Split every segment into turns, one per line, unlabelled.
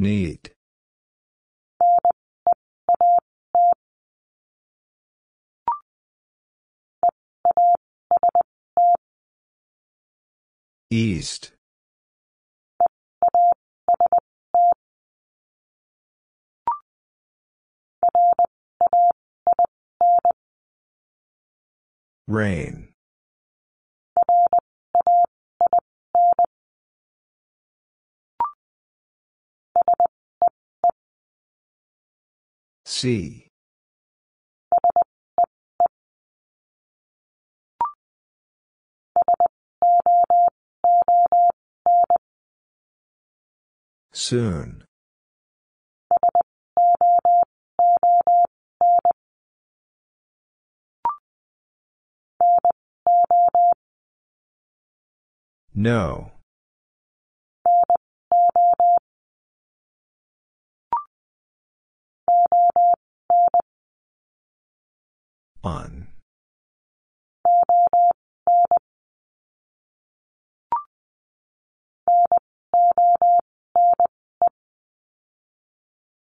Need. East. Rain. See. Soon. No. On.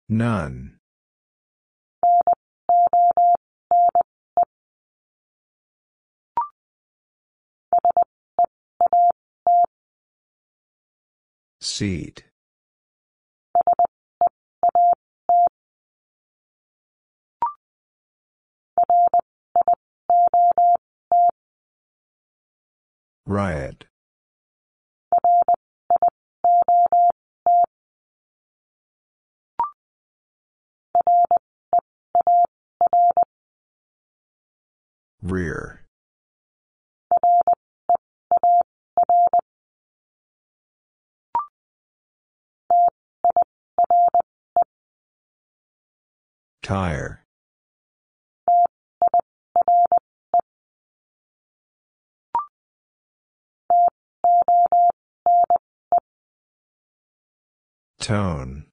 None. Seat. Riot. Rear. Tire. Tone.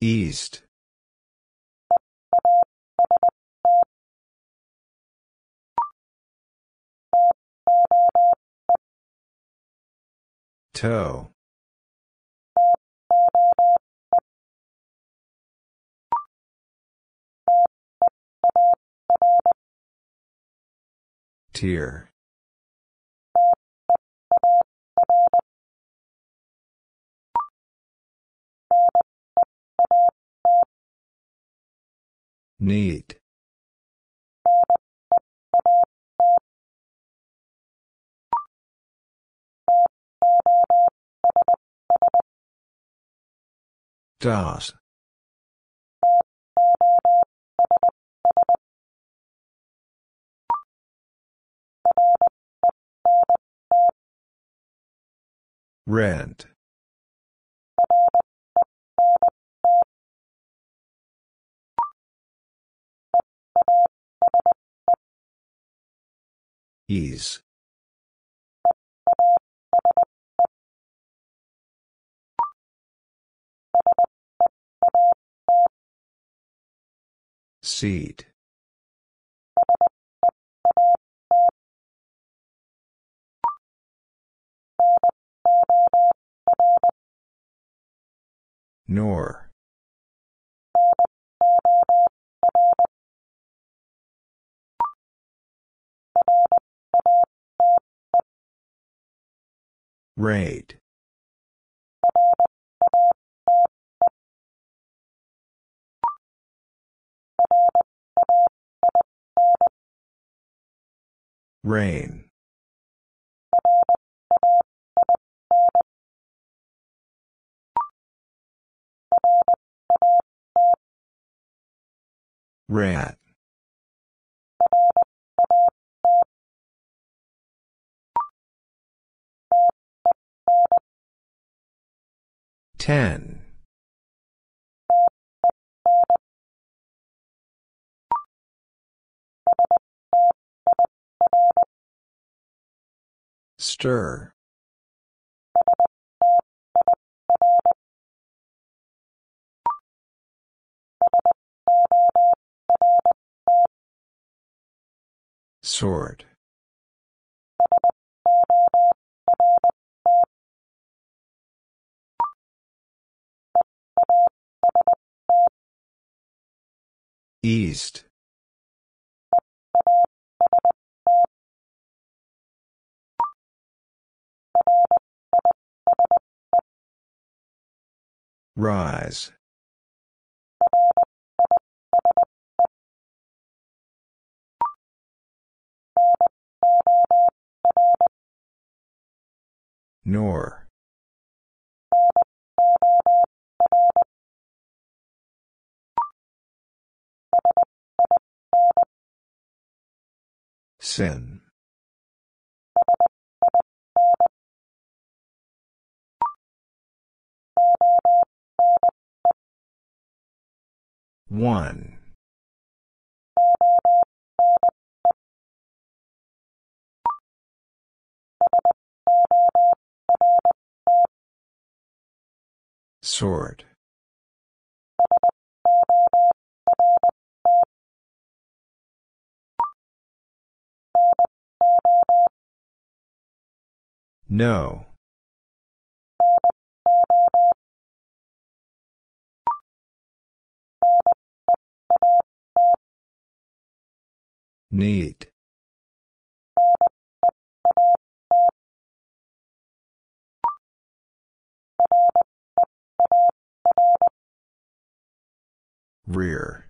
East. Toe. Tier. Need. Das. Rent. Ease. Seat. Nor. Rate. Rain. Rat. Ten. Stir. Sort. East. Rise. Nor. Sin. One. Sort. No. Need. Rear.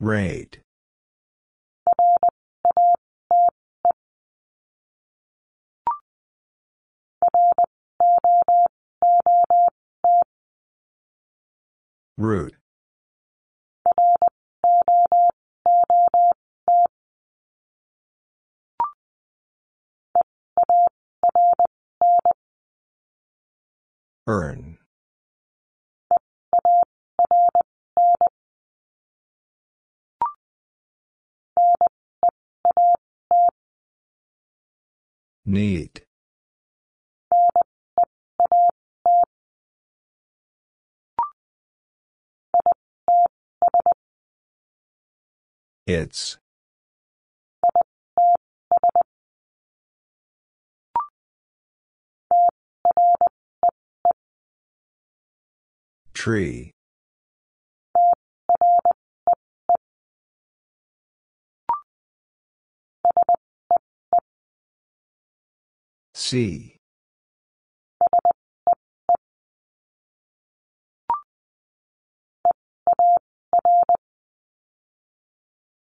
Rate. Root. Earn. Need. It's. Tree. See.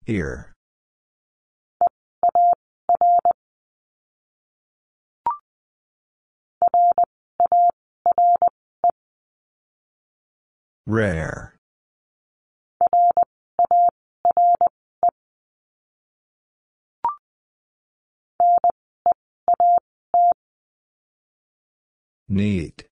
Here. Rare. Need.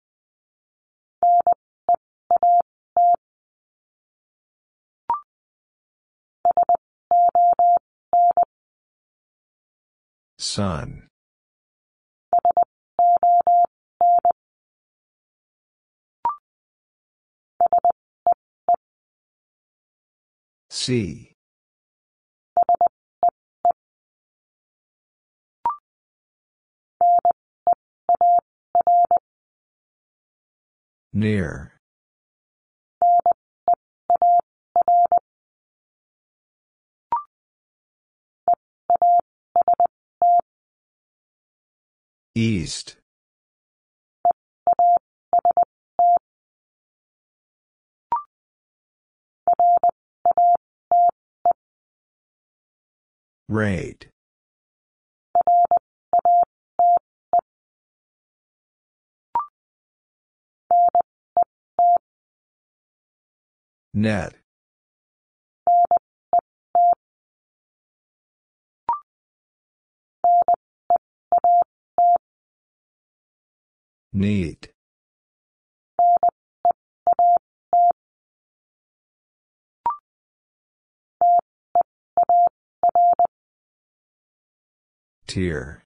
Sun. See. Near. East. Rate. Net. Need. Tier.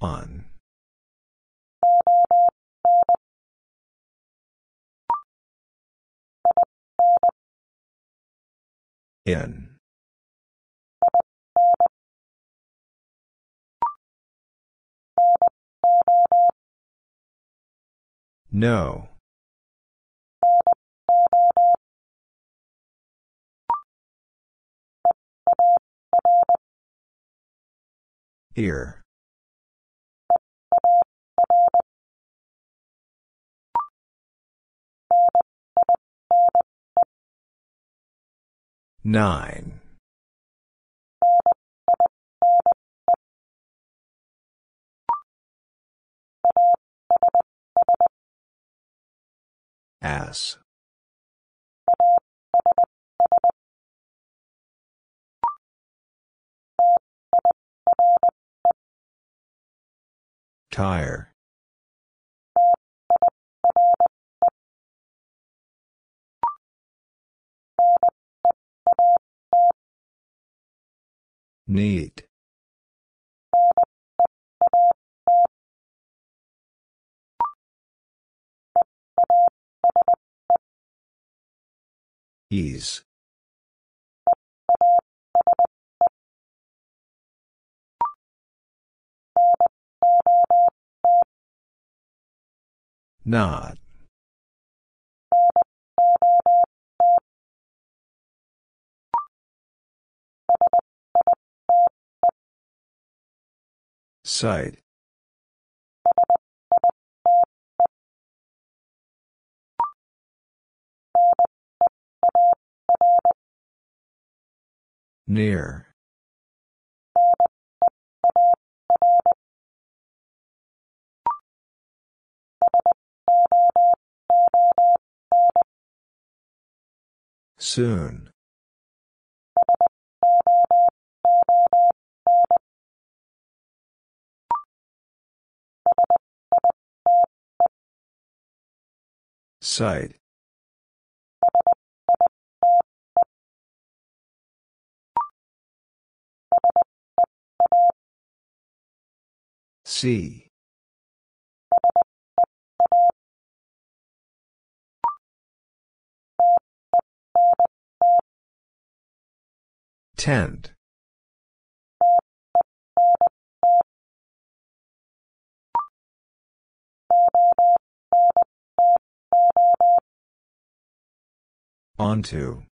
On. In. No. Ear. Nine. S. Tire. Need. Ease. Not. Site. Near. Soon. Site. See. Tent. Onto.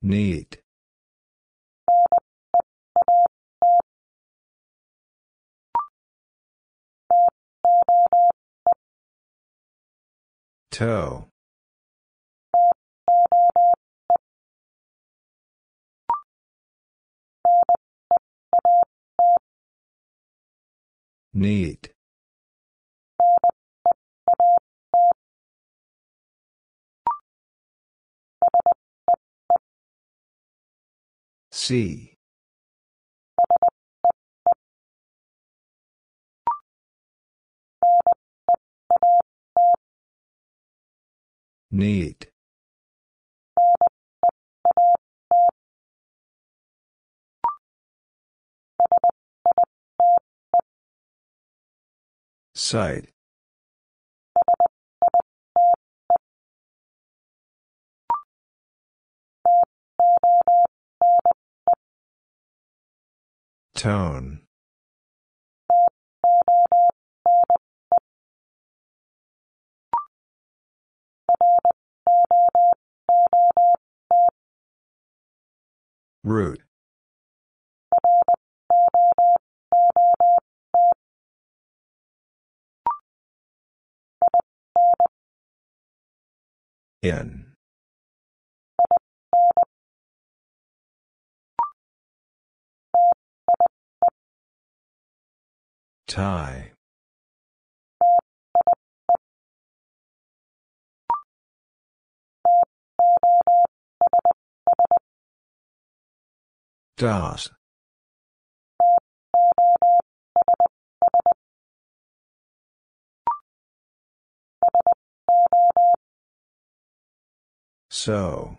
Need. Toe. Need. See. Need. Site. Tone. Root. In. Tie. Das. So.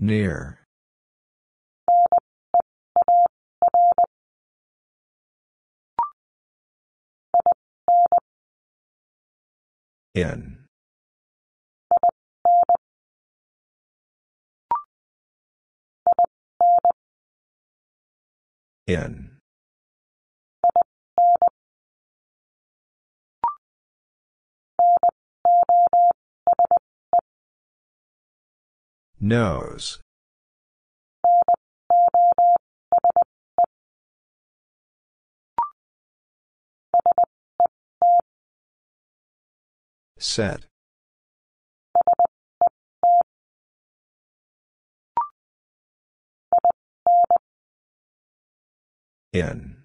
Near. In. In. Nose. Set. In.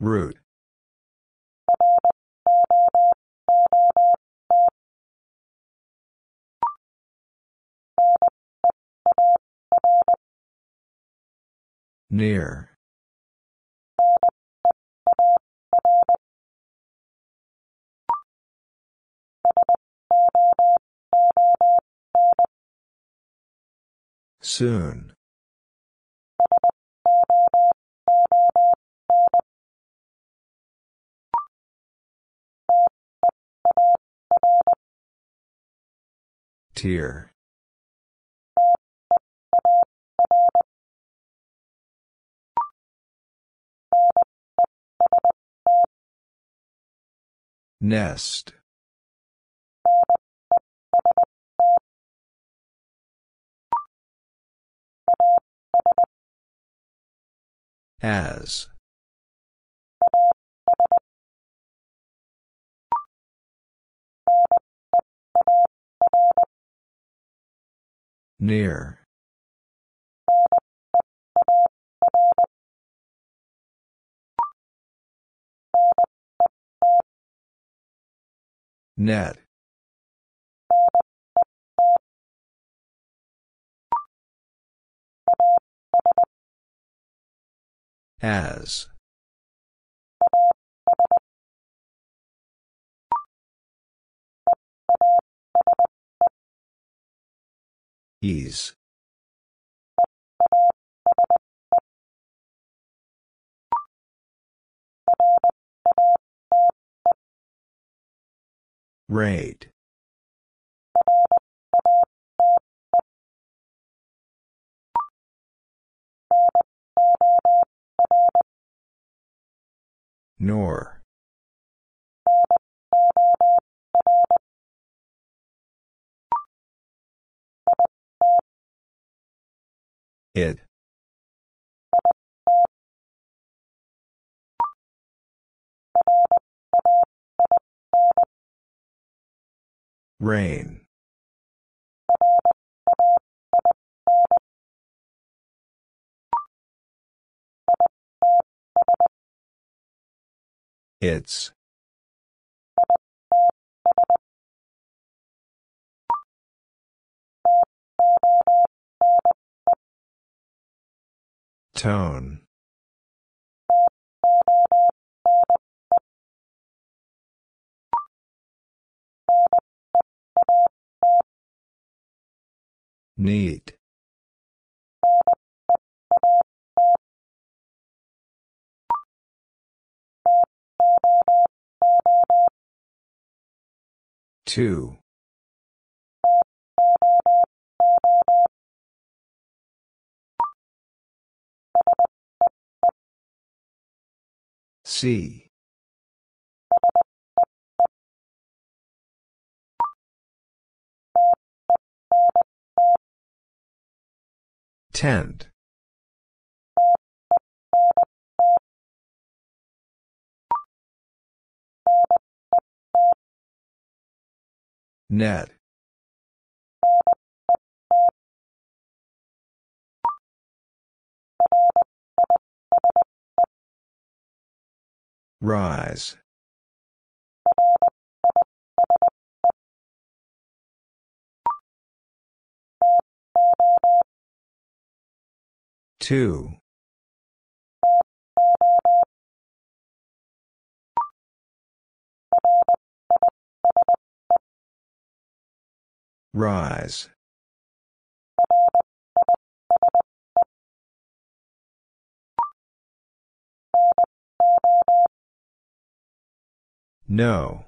Root. Near. Soon. Tier. Nest. As. Near. Net. As. Ease. Rate. Nor. It. Rain. It's. Tone. Need. Two. C. Tent. Net. Rise. Two. Rise. No.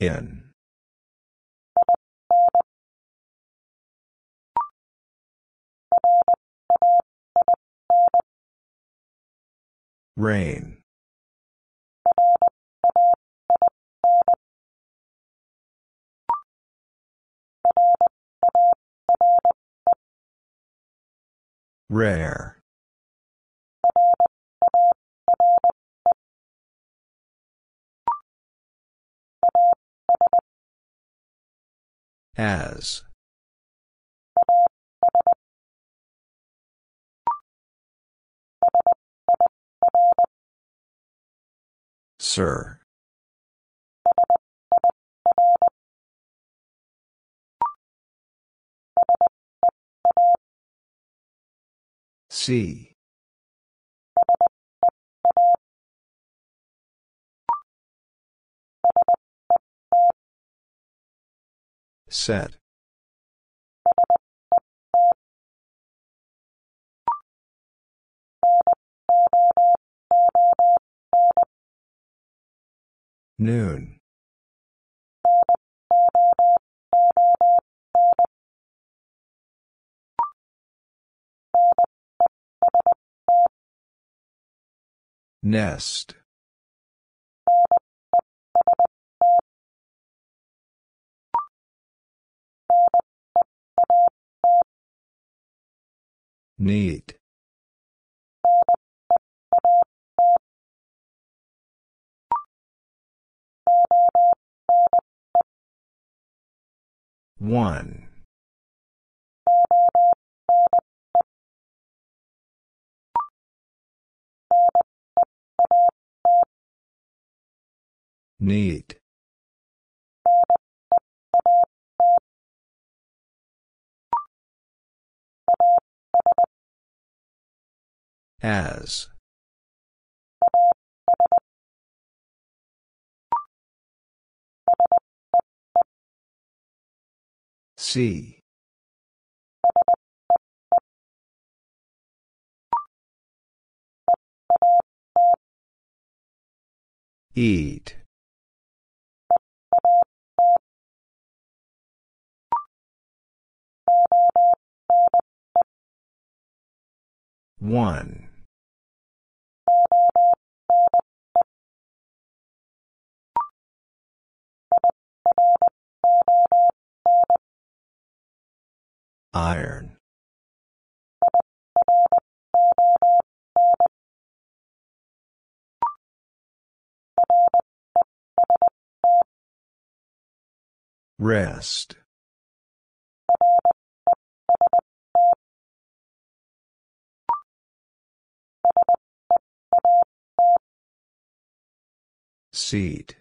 In. Rain. Rare. As. Sir. See. Set. Noon. Nest. Need. One. Need. As. See. Eat. One. Iron. Rest. Seat.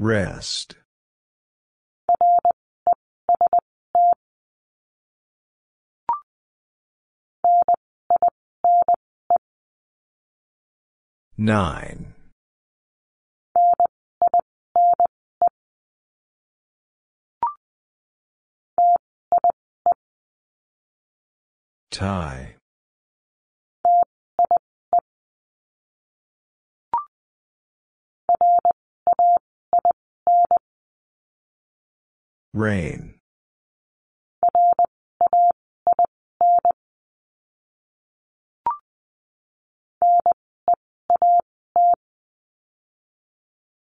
Rest. Nine. Tie. Rain.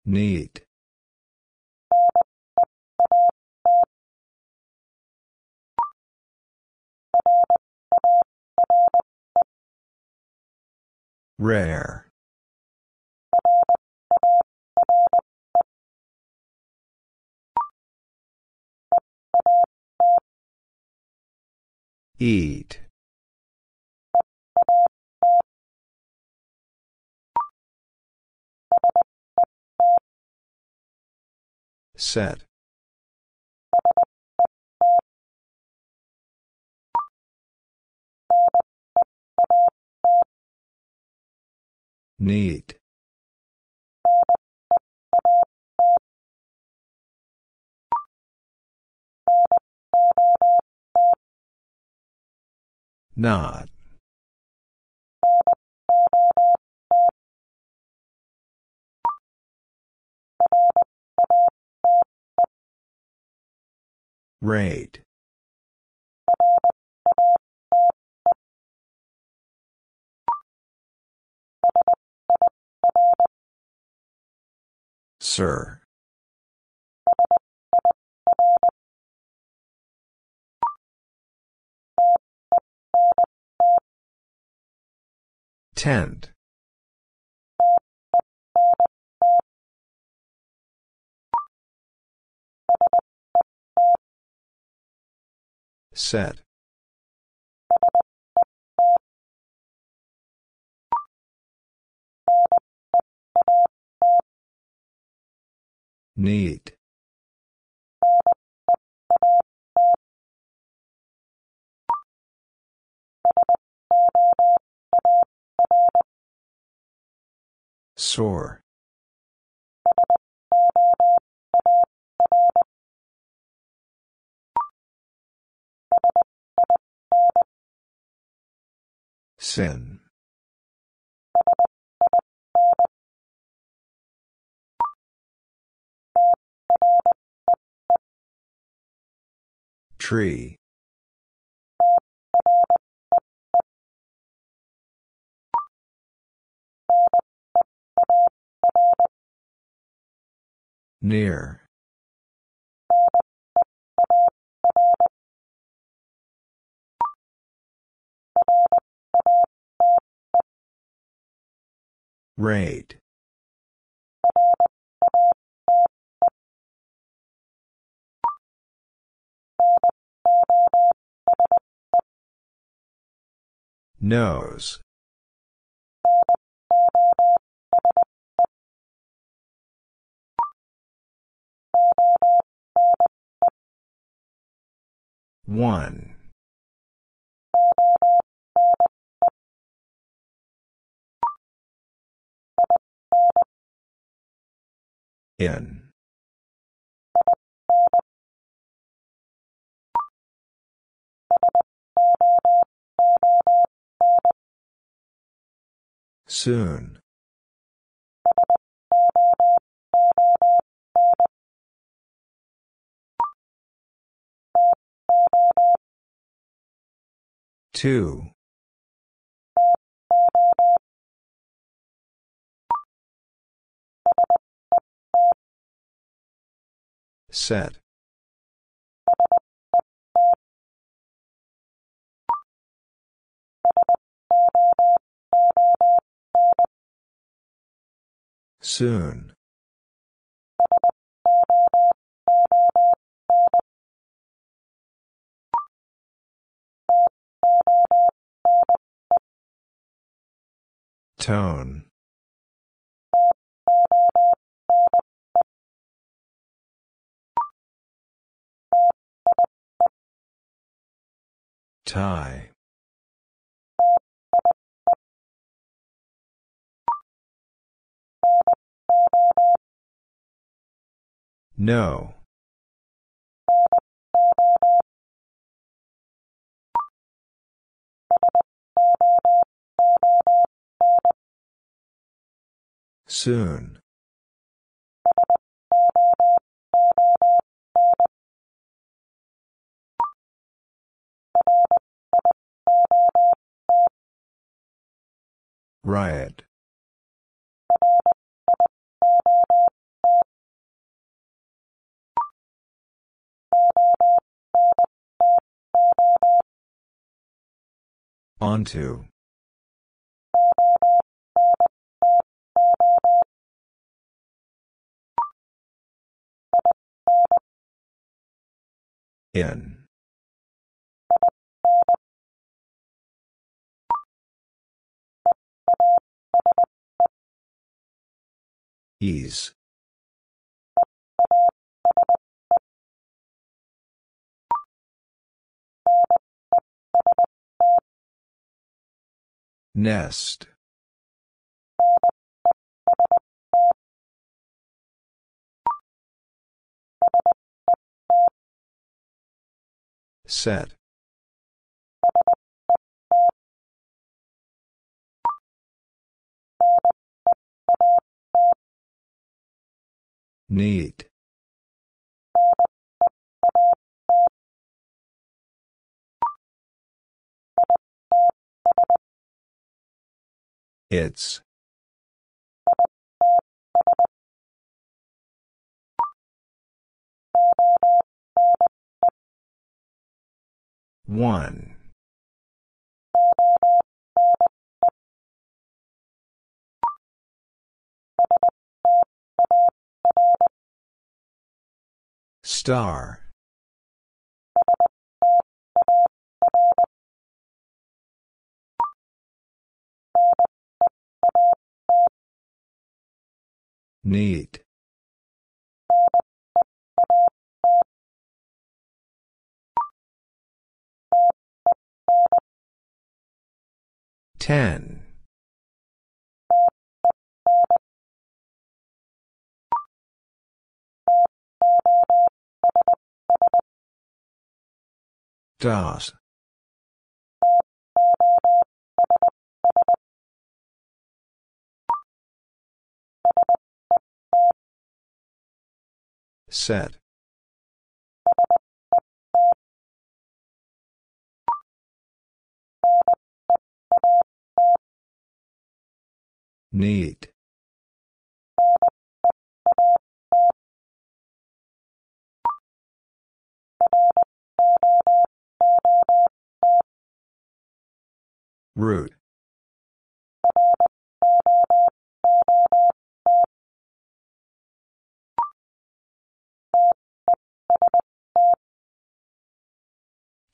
Need. Rare. Eat. Set. Need. Not. Rate. Sir. Tent. Set. Need. Sore. Sin. Tree. Near. Rate. Nose. One. In. Soon. Two. Set. Soon. Tone. Tie. No. Soon. Riot. Onto. In. Ease. Nest. Set. Need. It's. One. Star. Need. Ten. Das. Set. Need. Root.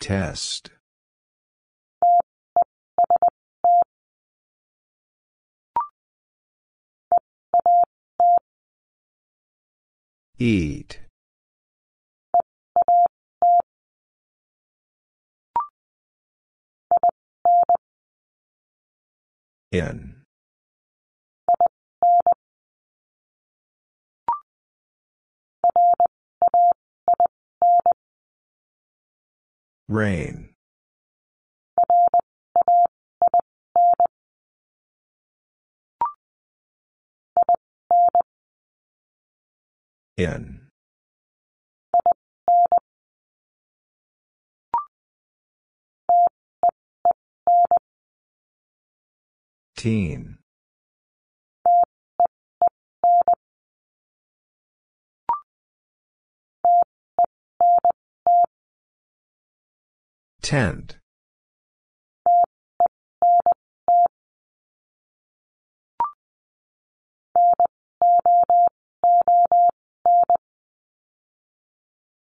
Test. Eat. In. Rain. In. Teen. Tent.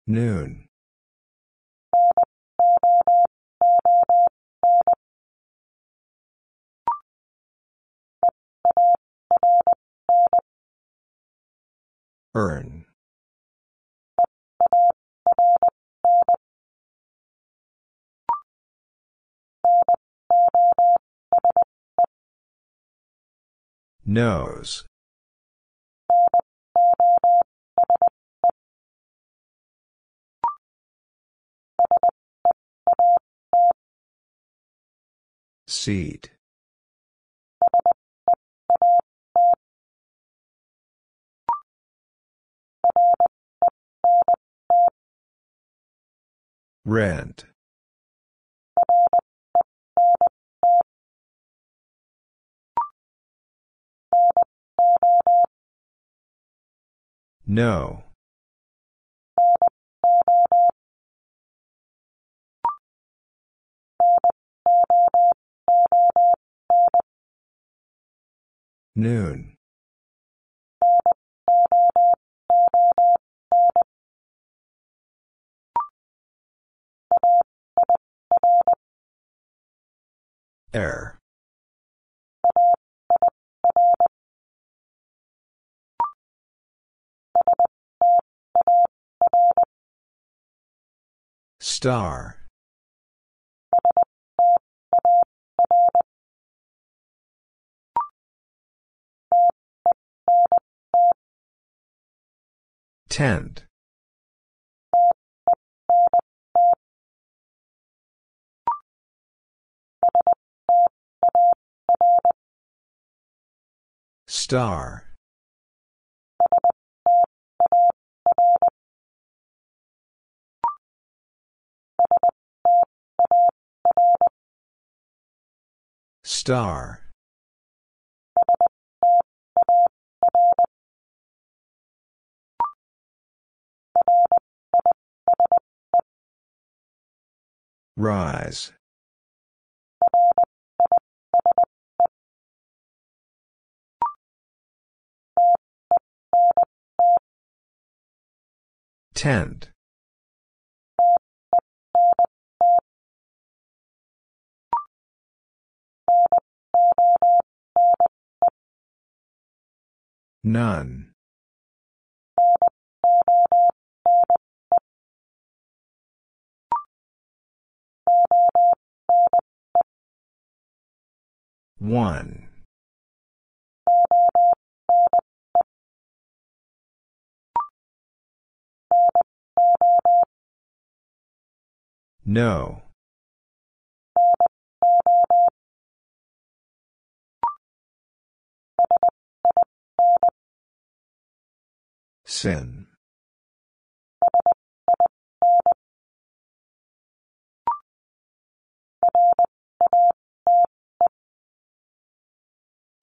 Noon. Earn. Nose. Seat. Rent. No. Noon. Air. Star. Tent. Star. Star. Rise. Tent. None. One. No. Sin.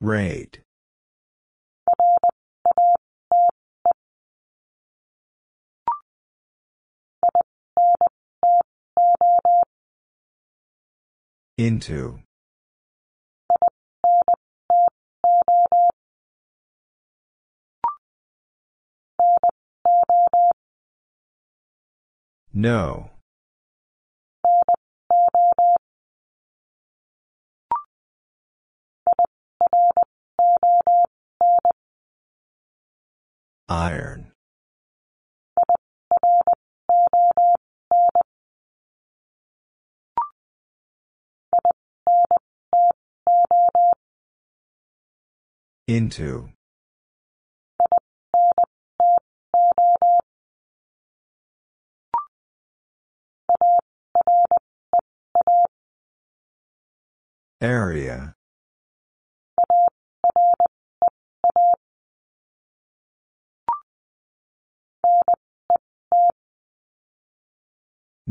Rate. Into. No. Iron. Into. Area.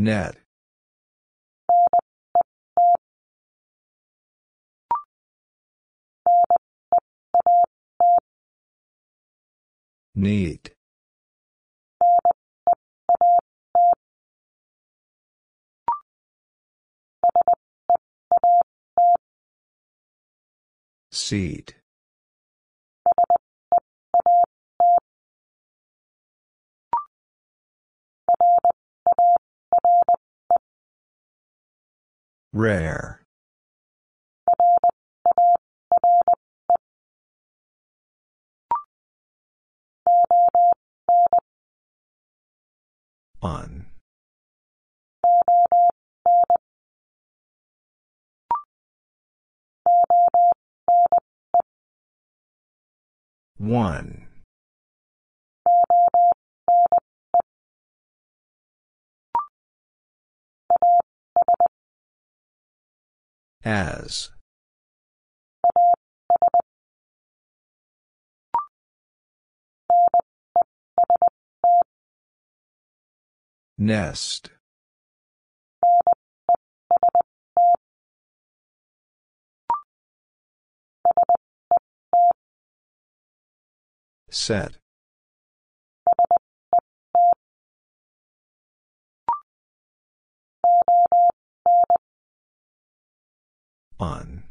Net. Need. Seat. Rare. On. One. As. Nest. Set. On.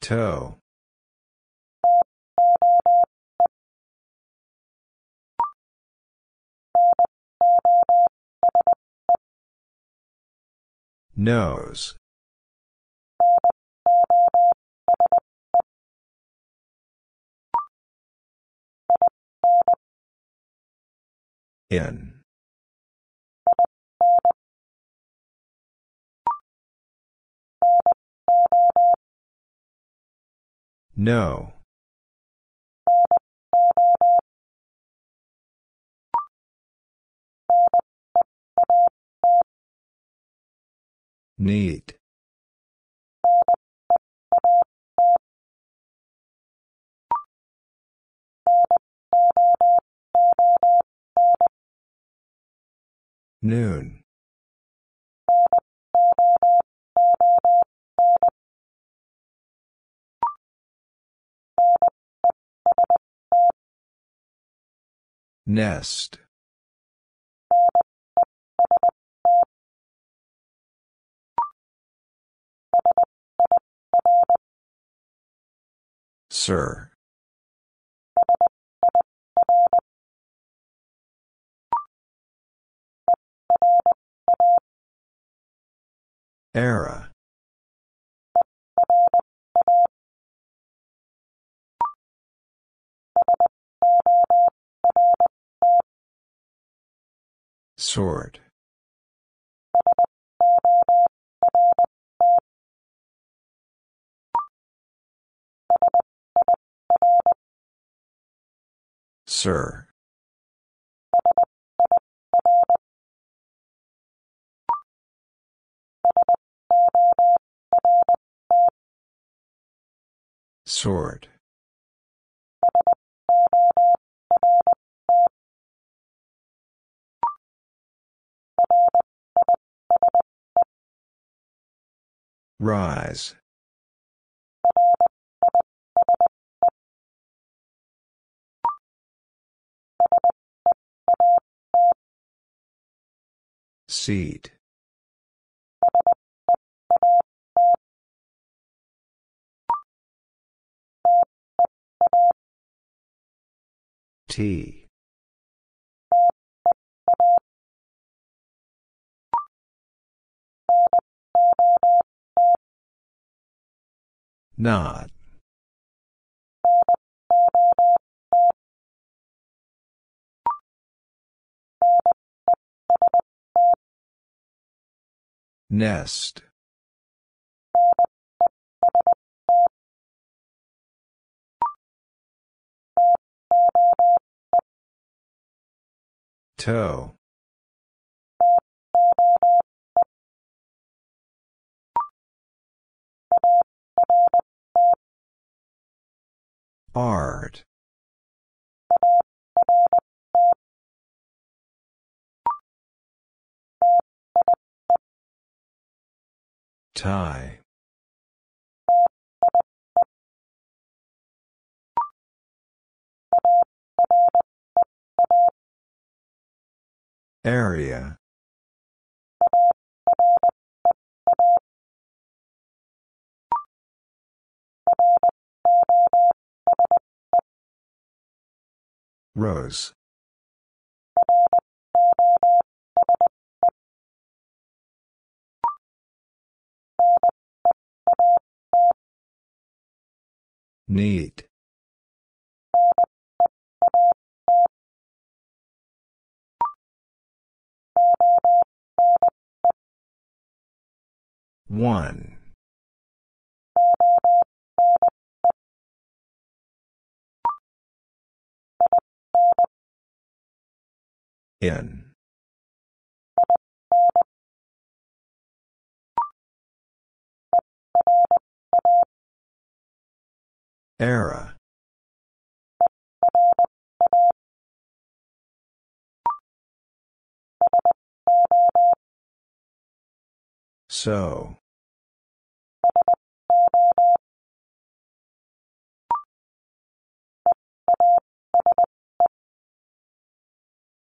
Toe. Nose. In. No. Need. Noon. Nest. Sir. Era. Sort. Sir. Sort. Rise. Seat. T. Not. Nest. Toe. Art. Tie. Area. Rose. Need. One. In. Era. So.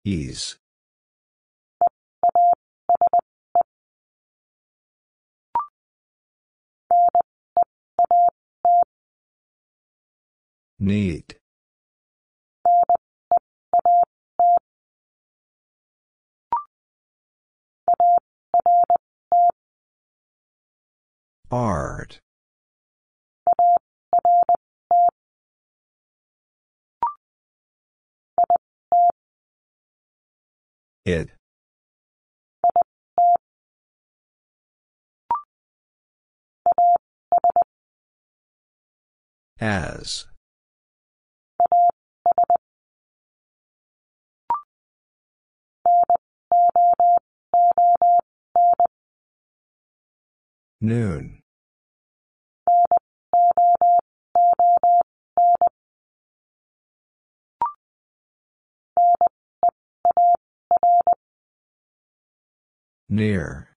Ease. Need. Art. It. As. Noon. Near.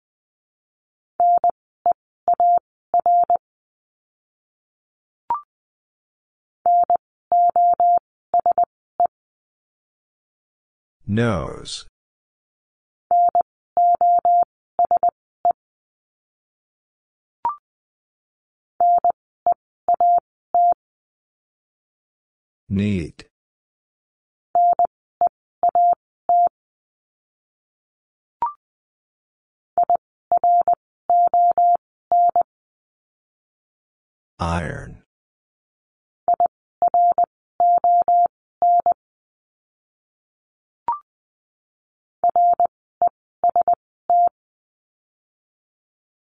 Nose. Need. Iron.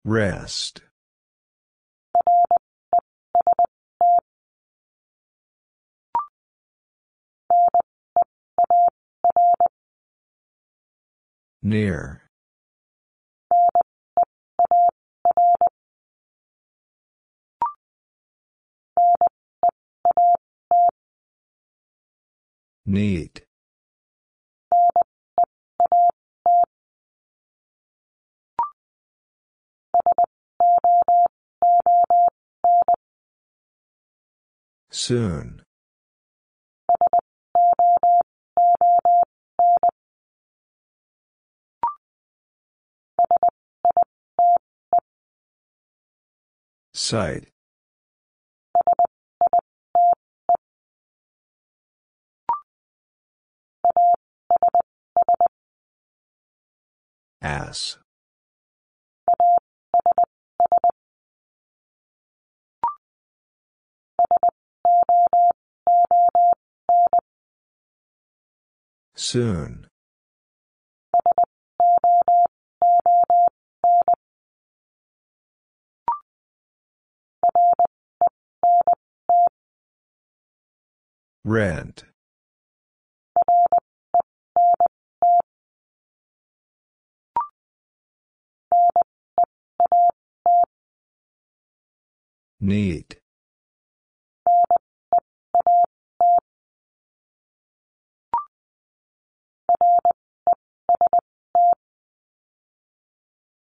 Rest. Near. Need. Soon. Site. Ass. Soon. Rent. Need.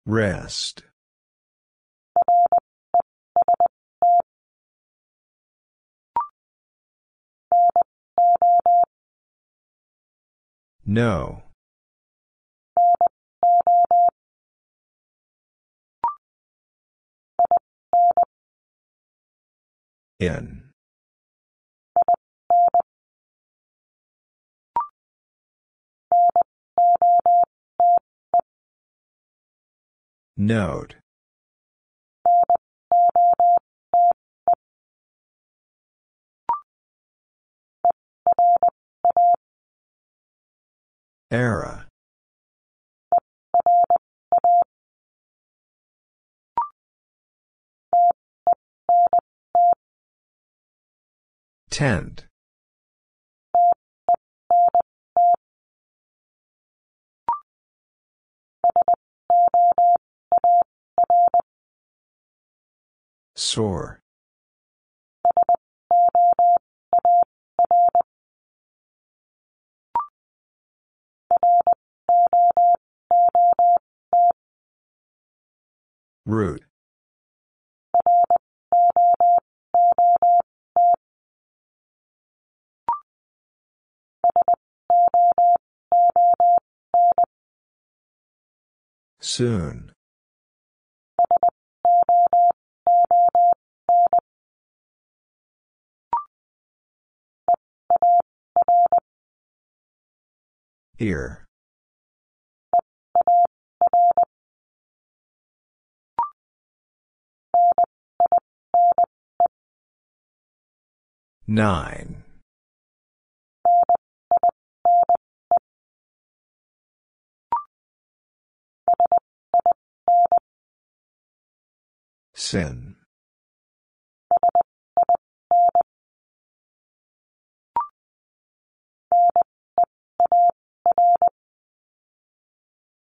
Rest. No. In. Note. Era. Tent. Sore. Root. Soon. Ear. Nine. Sin.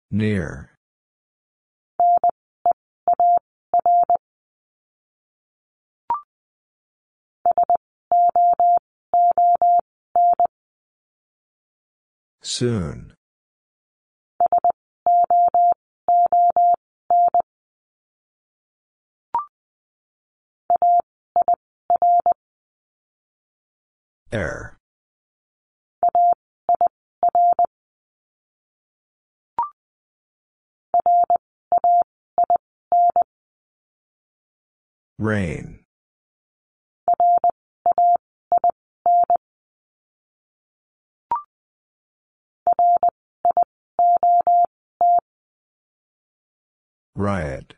Near. Soon. Air. Rain. Riot.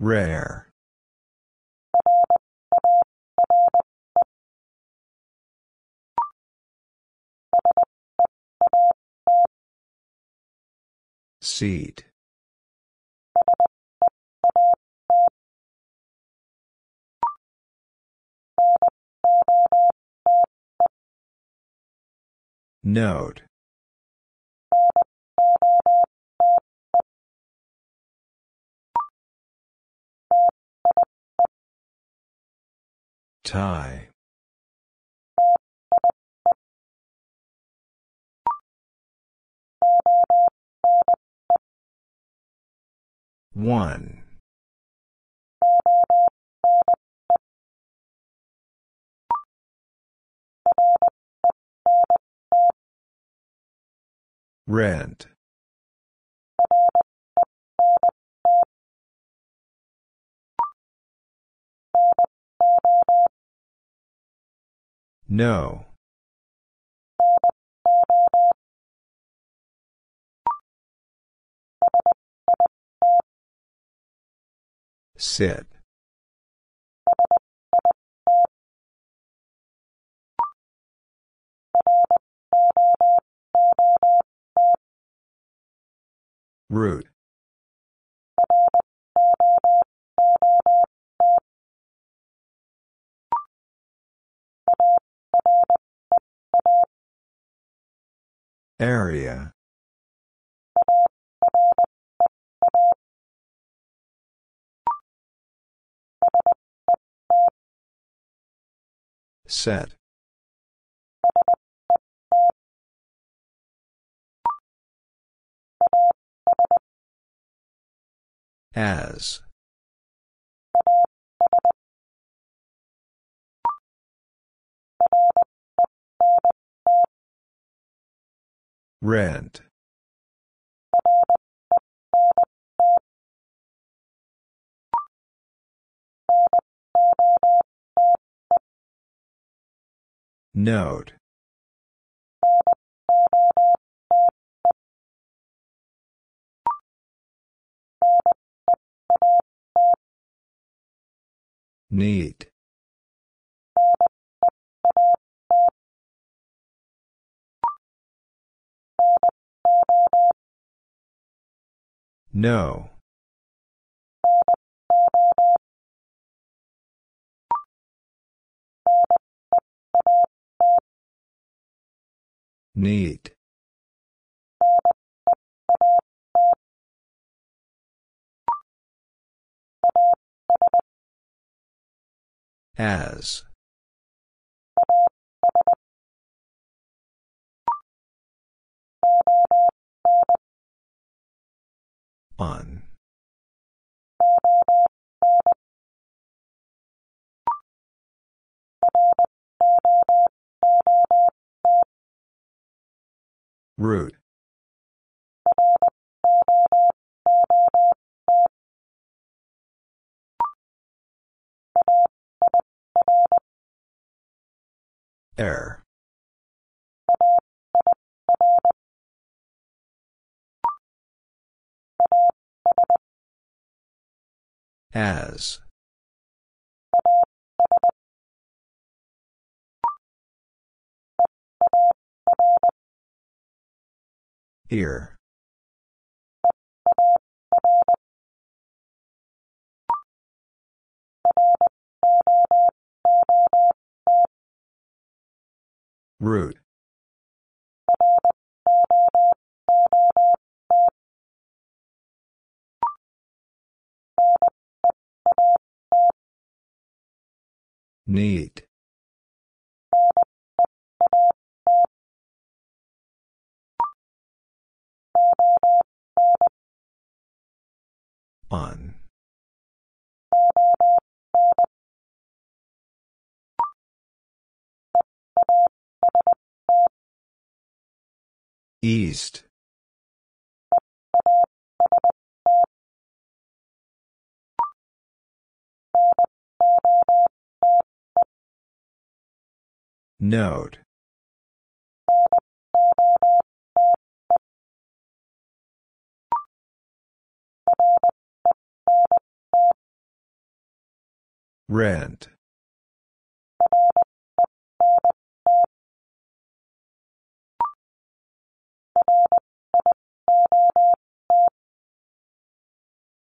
Rare. Seat. Note. Tie. One. Rent. No. Sit. Root. Area. Set. As. Rent. Note. Need. No. Need. As. On. Root. Air. As. Ear. Root. Need. On. East. Note. Rent.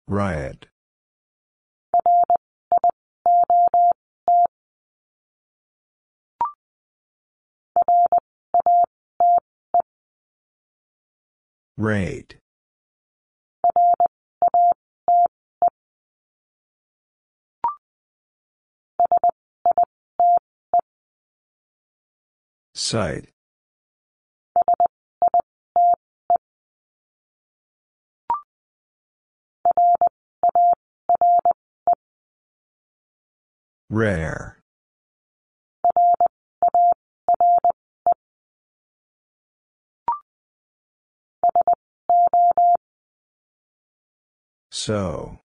Riot. Rate. Site. Rare. So.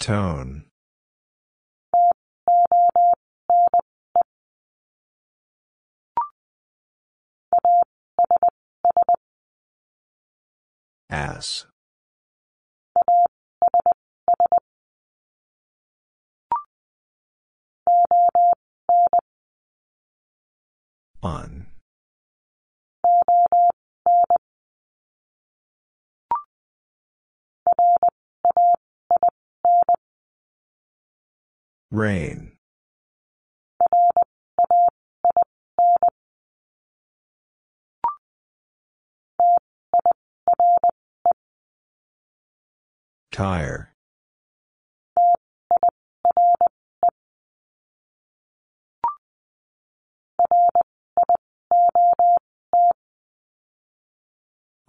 Tone. Ass. On. Rain. Tire.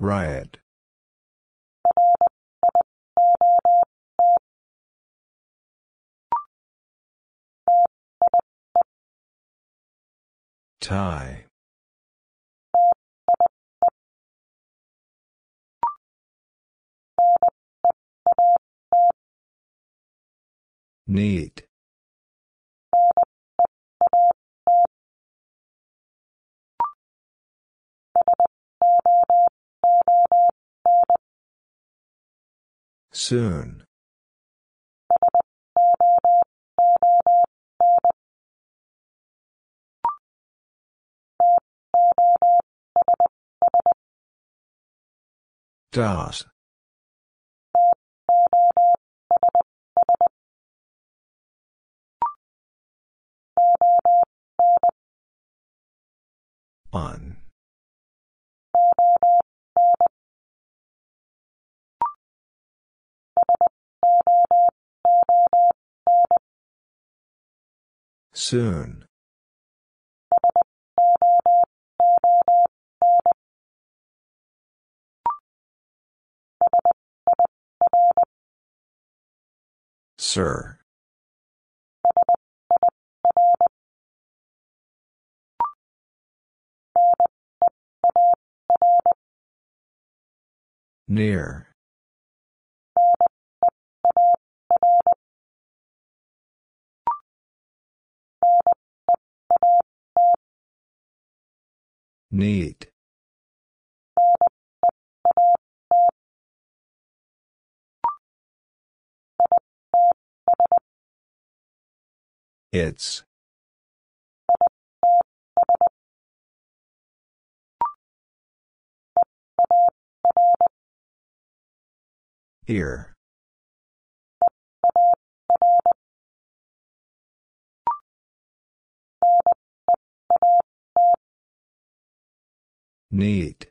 Riot. Tie. Need. Soon. Das. On. Soon. Sir. Near. Need. It's. Here. Need.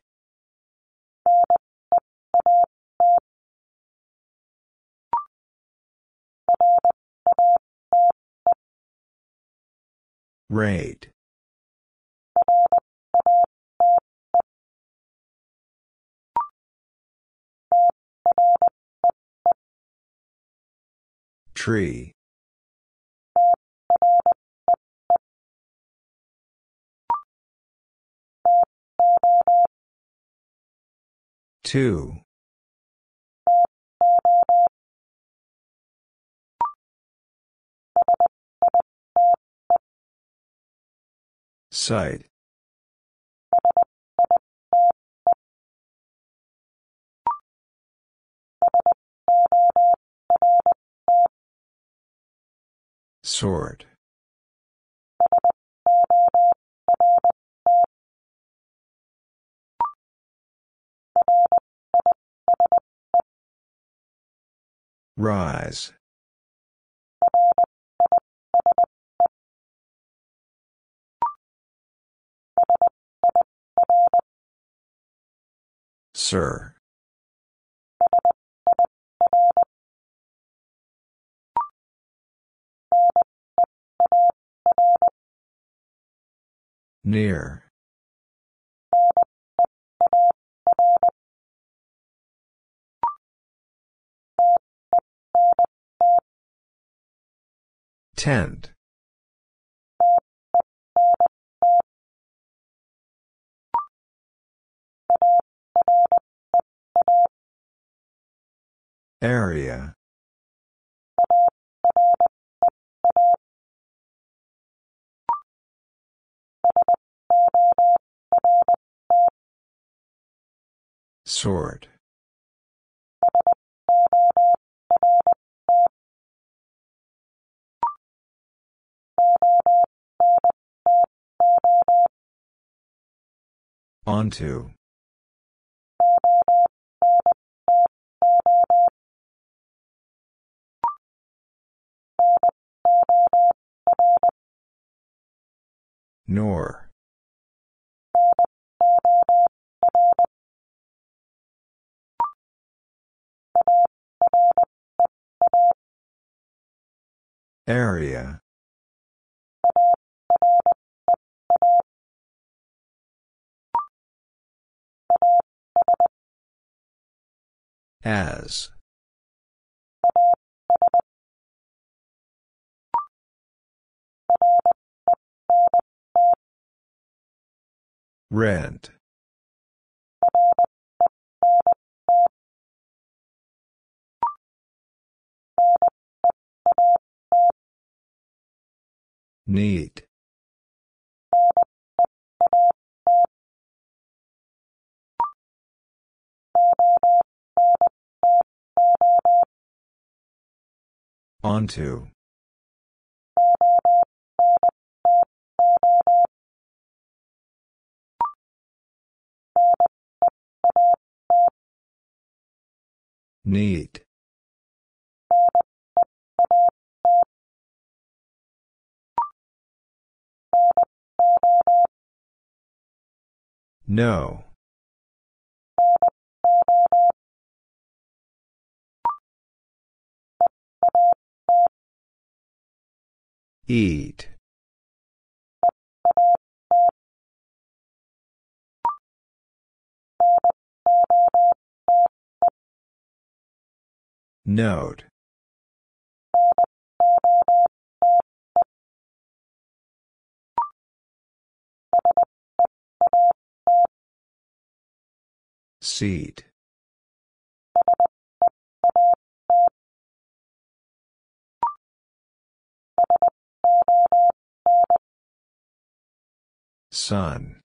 Rate. Tree. Two. Site. Sort. Rise. Sir. Near. Tent. Area. Sort. Onto. Nor. Area. As. Rent. Need. Onto. Need. No. Eat. Note. Seat. Sun.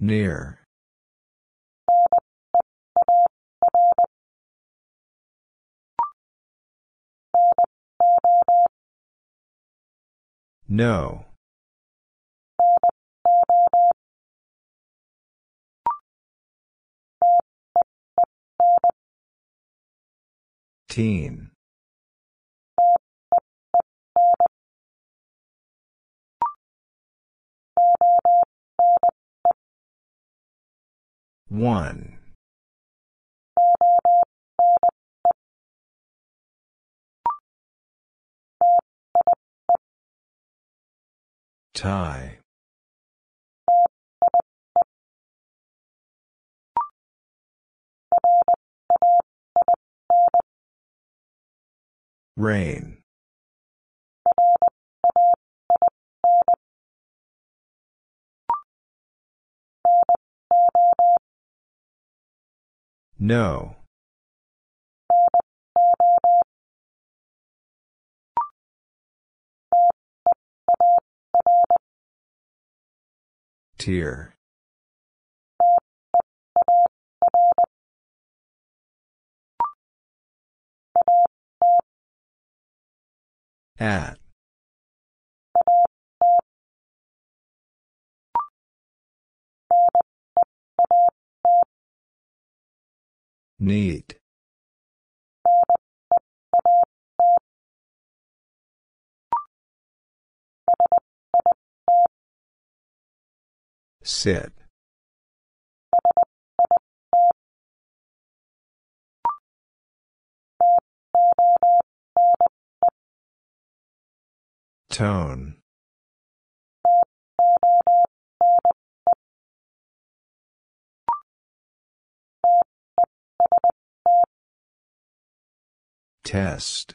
Near. No. Teen. One. Tie. Rain. No. Tier. At. Need. Sit. Tone. Test.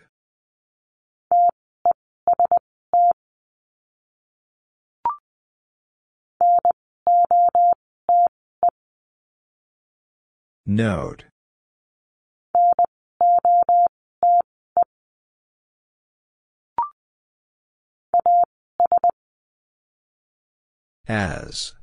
Note. As.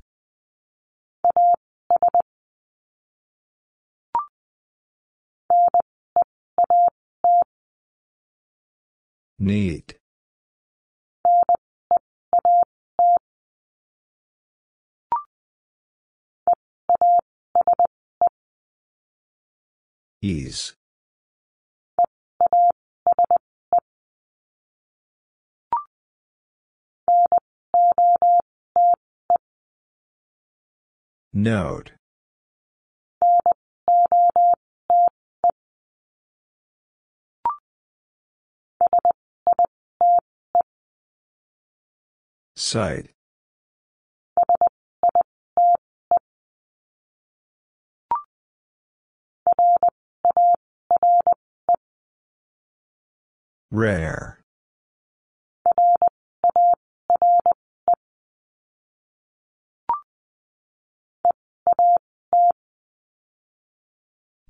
Need. Ease. Note. Site. Rare.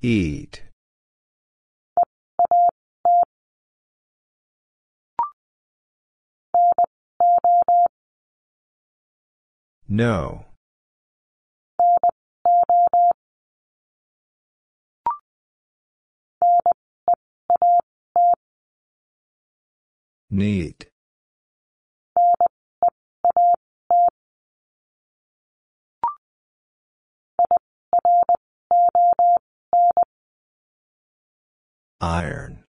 Eat. No. Need. Iron.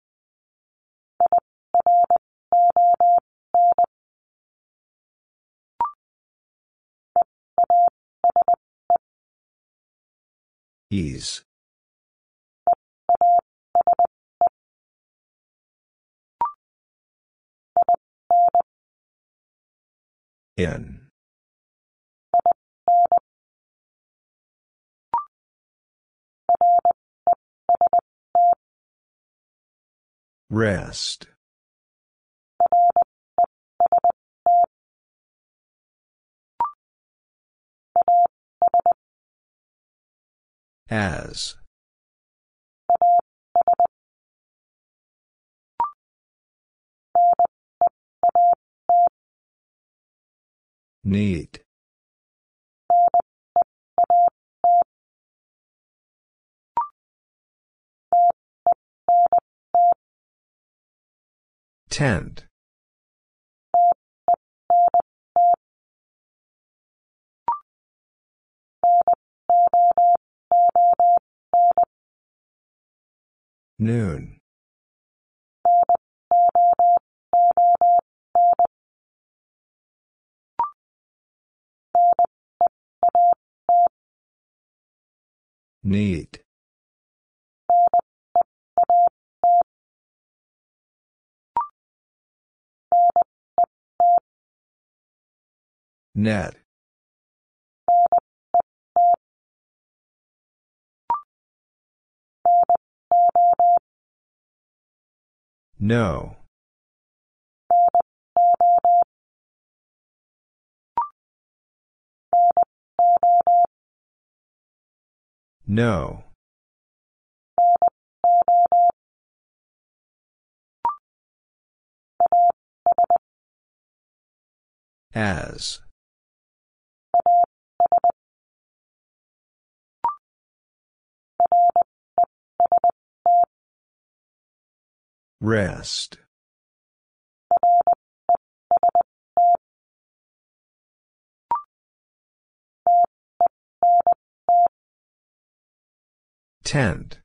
Ease. In. Rest. As. Need. Attend. Noon. Need. Net. No. No. As. Rest. Tent.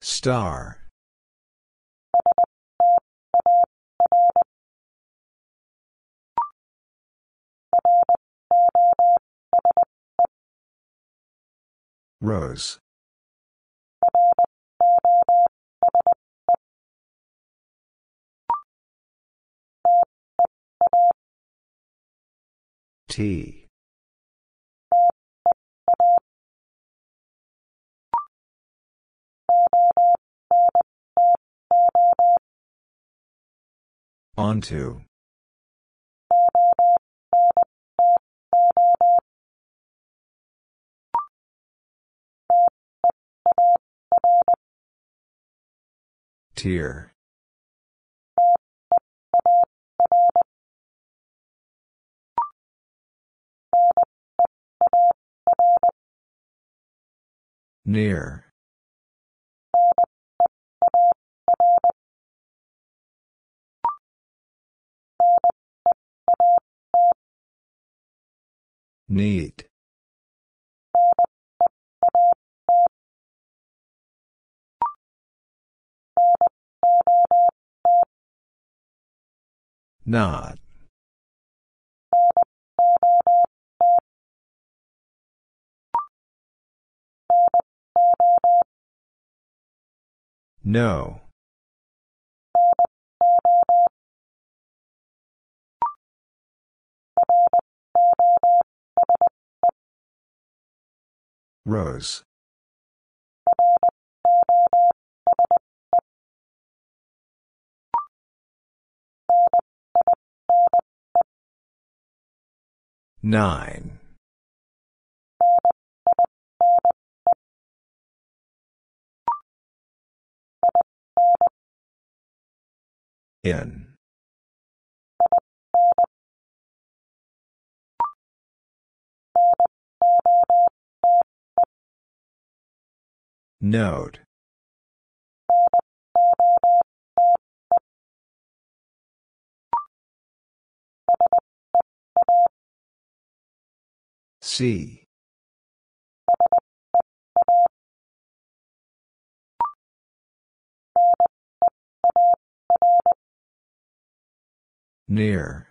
Star. Rose. T. Onto. Tier. Near. Need. Not. No. Rose. Nine. In. Note. C. Near.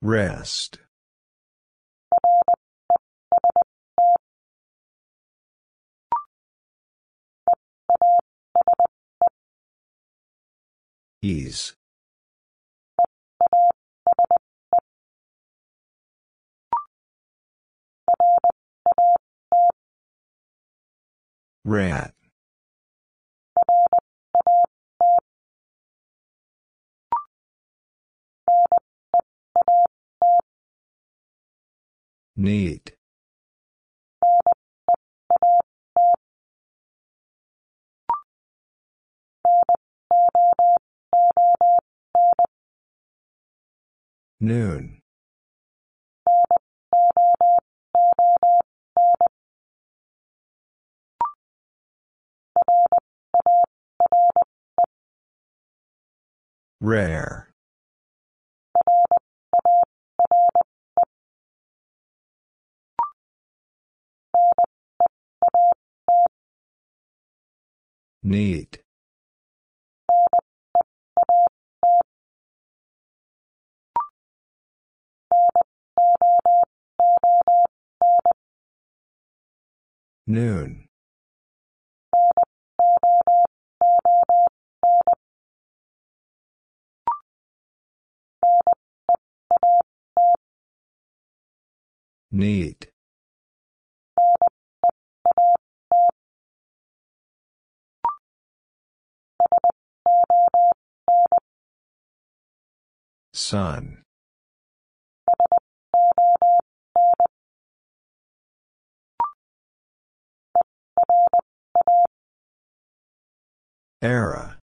Rest. Ease. Rat. Need. Noon. Rare. Neat. Noon. Need. Sun. Era.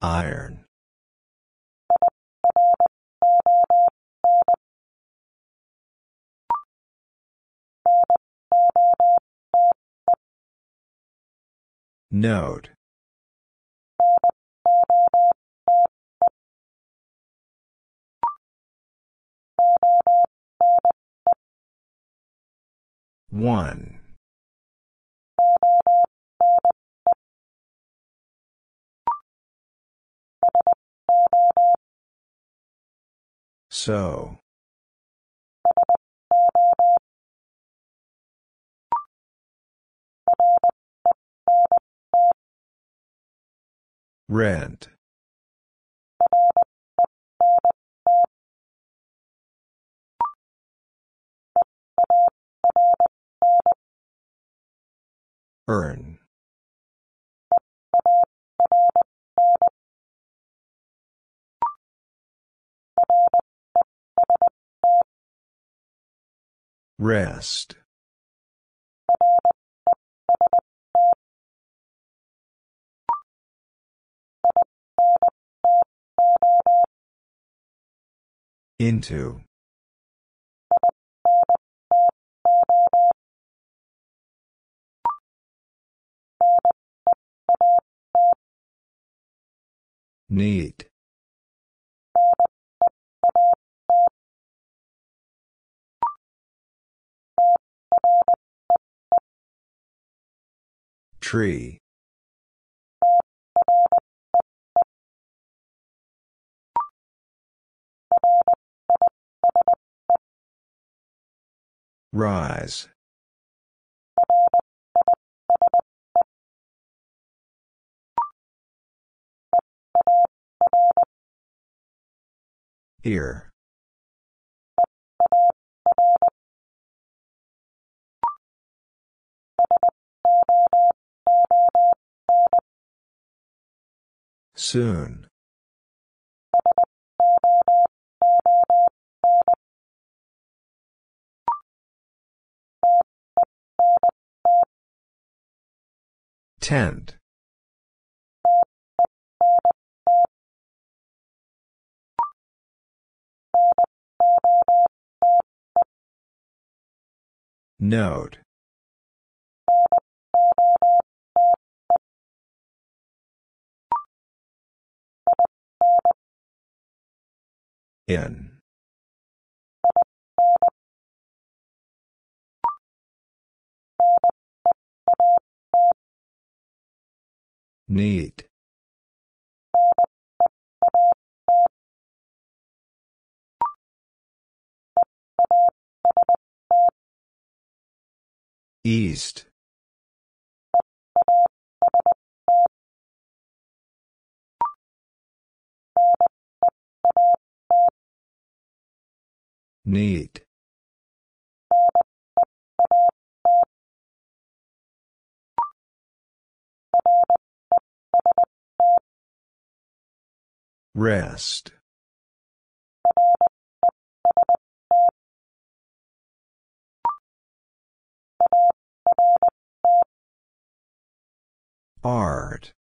Iron. Note. One. So. Rent. Earn. Rest. Into. Need. Tree. Rise. Here. Soon. Tent. Note. In. Need. East. Need. Rest. Art.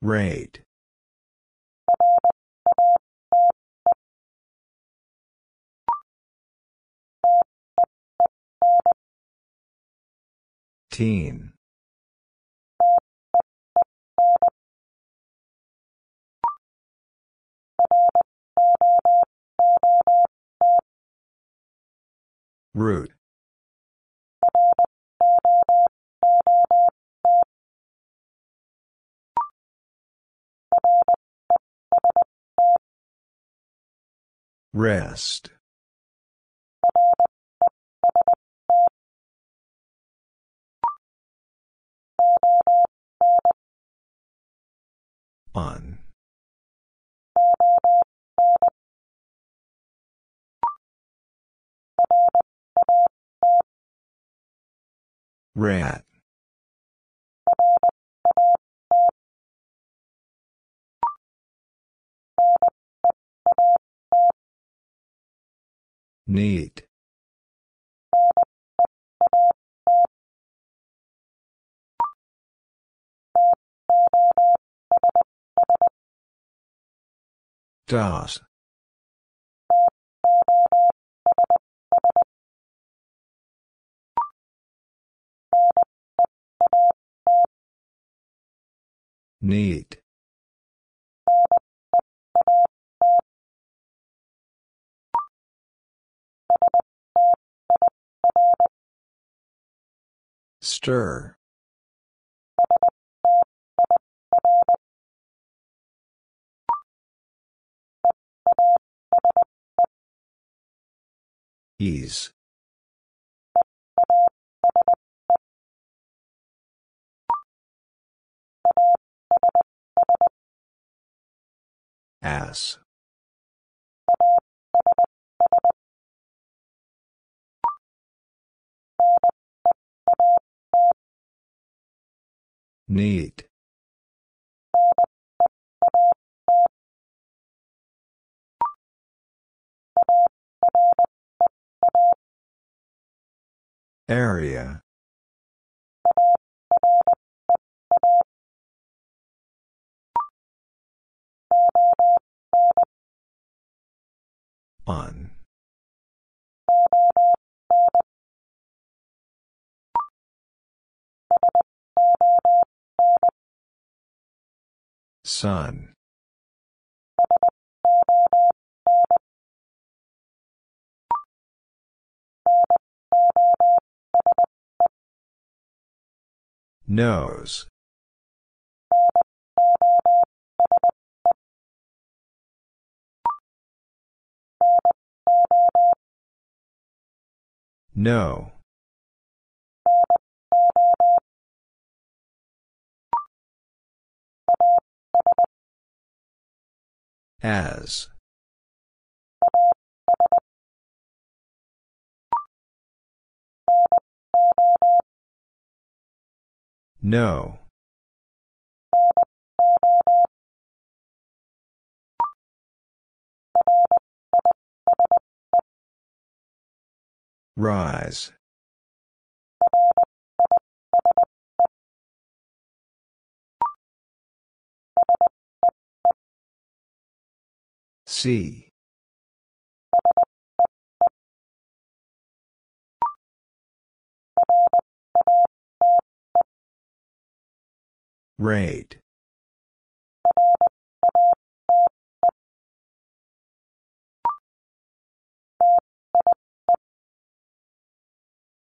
Rate. Teen. Root. Rest. On. Rat. Need. Das. Need. Stir. Ease. Ass. Need. Area. On. Sun. Nose. No. As. No. Rise. See. Rate.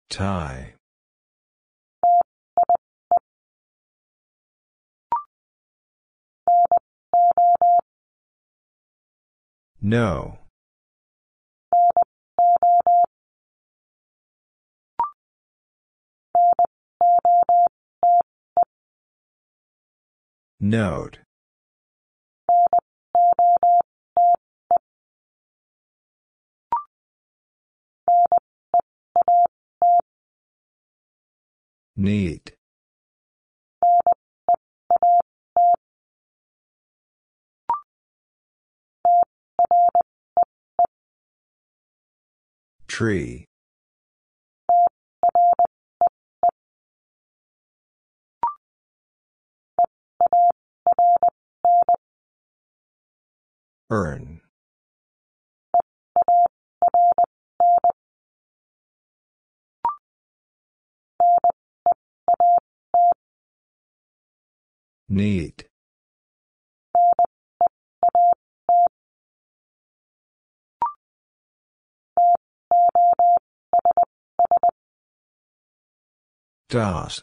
Tie. No. Note. Need. Tree. Earn. Need. Das.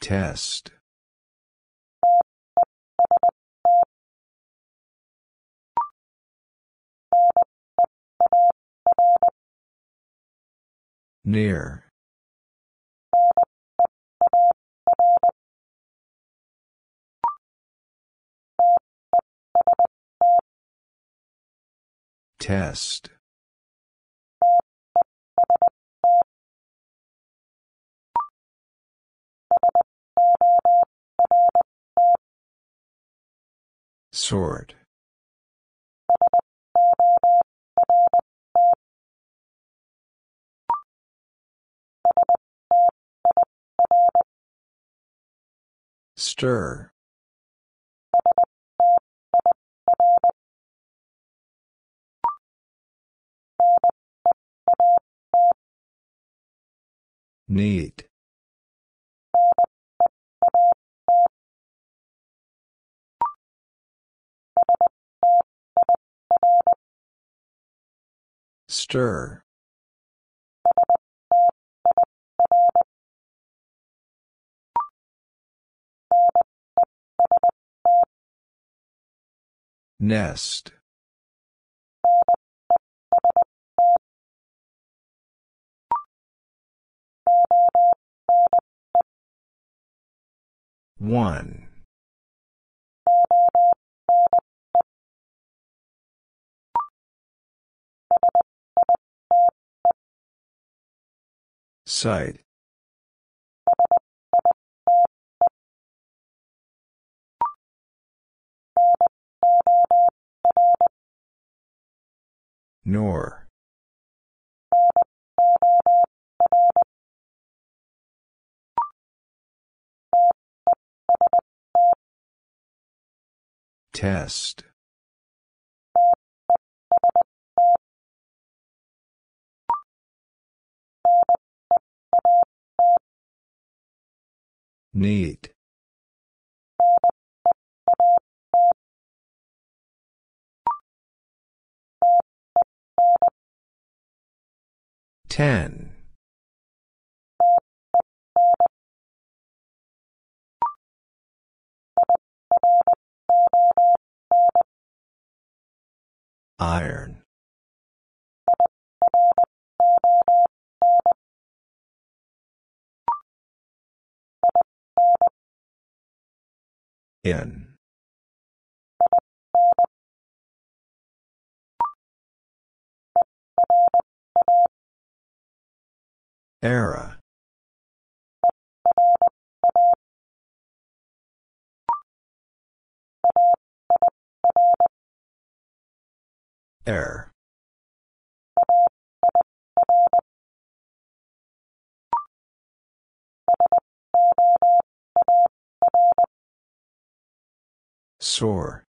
Test. Near. Test. Sort. Stir. Need. Stir. Nest. One. Site. Nor. Test. Need. Ten. Iron. In. Era. Air. Sore.